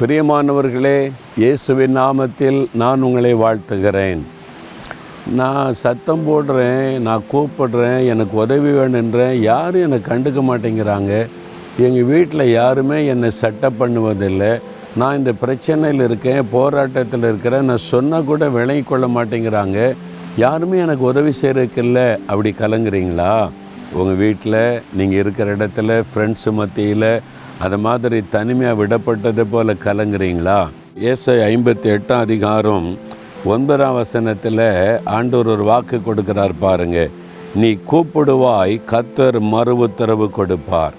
பிரியமானவர்களே இயேசுவின் நாமத்தில் நான் உங்களை வாழ்த்துகிறேன். நான் சத்தம் போடுறேன் நான் கூப்பிடுறேன் எனக்கு உதவி வேணுன்றேன் யாரும் என்னை கண்டுக்க மாட்டேங்கிறாங்க. எங்கள் வீட்டில் யாருமே என்னை சட்டை பண்ணுவதில்லை. நான் இந்த பிரச்சனையில் இருக்கேன் போராட்டத்தில் இருக்கிறேன் நான் சொன்னால் கூட விளங்கி கொள்ள மாட்டேங்கிறாங்க. யாருமே எனக்கு உதவி செய்கிறதுக்கில்ல அப்படி கலங்குறீங்களா? உங்கள் வீட்டில் நீங்கள் இருக்கிற இடத்துல ஃப்ரெண்ட்ஸு மத்தியில் அது மாதிரி தனிமையாக விடப்பட்டது போல் கலங்குறீங்களா? ஏசை ஐம்பத்தி எட்டாம் அதிகாரம் ஒன்பதாம் வசனத்தில் ஆண்டவர் ஒரு வாக்கு கொடுக்கிறார் பாருங்க. நீ கூப்பிடுவாய் கத்தர் மறு உத்தரவு கொடுப்பார்.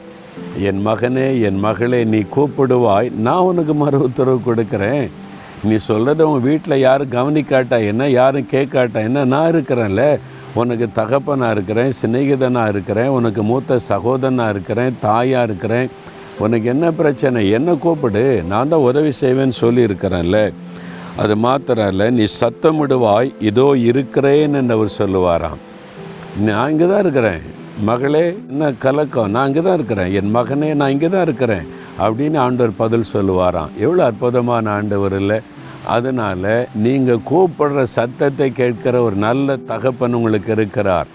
என் மகனே என் மகளே நீ கூப்பிடுவாய் நான் உனக்கு மறு உத்தரவு கொடுக்குறேன். நீ சொல்கிறத உன் வீட்டில் யாரும் கவனிக்காட்டா? என்ன யாரும் கேட்காட்டா? என்ன நான் இருக்கிறேன்ல? உனக்கு தகப்பனாக இருக்கிறேன் சிநேகிதனாக இருக்கிறேன் உனக்கு மூத்த சகோதரனாக இருக்கிறேன் தாயாக இருக்கிறேன் உனக்கு என்ன பிரச்சனை? என்ன கூப்பிடு? நான் தான் உதவி செய்வேன்னு சொல்லியிருக்கிறேன்ல. அது மாத்திரம் இல்லை நீ சத்தமிடுவாய் இதோ இருக்கிறேன் என்று அவர் சொல்லுவாராம். நான் இங்கே தான் இருக்கிறேன். மகளே என்ன கலக்கம்? நான் இங்கே தான் இருக்கிறேன். என் மகனே நான் இங்கே தான் இருக்கிறேன். அப்படின்னு ஆண்டவர் பதில் சொல்லுவாராம். எவ்வளோ அற்புதமான ஆண்டவர் இல்லை. அதனால் நீங்கள் கூப்பிடுற சத்தத்தை கேட்கிற ஒரு நல்ல தகப்பன் உங்களுக்கு இருக்கிறார்.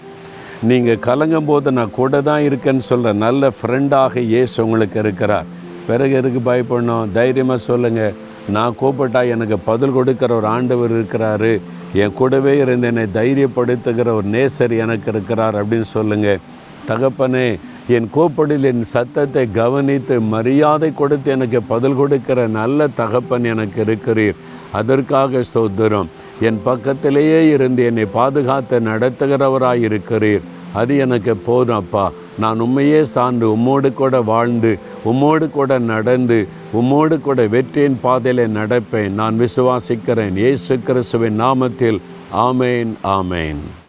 நீங்கள் கலங்கும் போது நான் கூட தான் இருக்கேன்னு சொல்கிற நல்ல ஃப்ரெண்டாக இயேசு உங்களுக்கு இருக்கிறார். பிறகு எதுக்கு பயப்படணும்? தைரியமாக சொல்லுங்கள் நான் கூப்பிட்டா எனக்கு பதில் கொடுக்குற ஒரு ஆண்டவர் இருக்கிறாரு. என் கூடவே இருந்து என்னை தைரியப்படுத்துகிற ஒரு நேசர் எனக்கு இருக்கிறார் அப்படின்னு சொல்லுங்கள் தகப்பனே என் கூப்பிடில் என் சத்தத்தை கவனித்து மரியாதை கொடுத்து எனக்கு பதில் கொடுக்கிற நல்ல தகப்பன் எனக்கு இருக்கிறீர். அதற்காக ஸ்தோத்திரம். என் பக்கத்திலேயே இருந்து என்னை பாதுகாத்து நடத்துகிறவராய் இருக்கிறீர் அது எனக்கு போதும் அப்பா. நான் உண்மையே சார்ந்து உம்மோடு கூட வாழ்ந்து உம்மோடு கூட நடந்து உம்மோடு கூட வெற்றியின் பாதையில் நடப்பேன். நான் விசுவாசிக்கிறேன். இயேசு கிறிஸ்துவின் நாமத்தில். ஆமேன் ஆமேன்.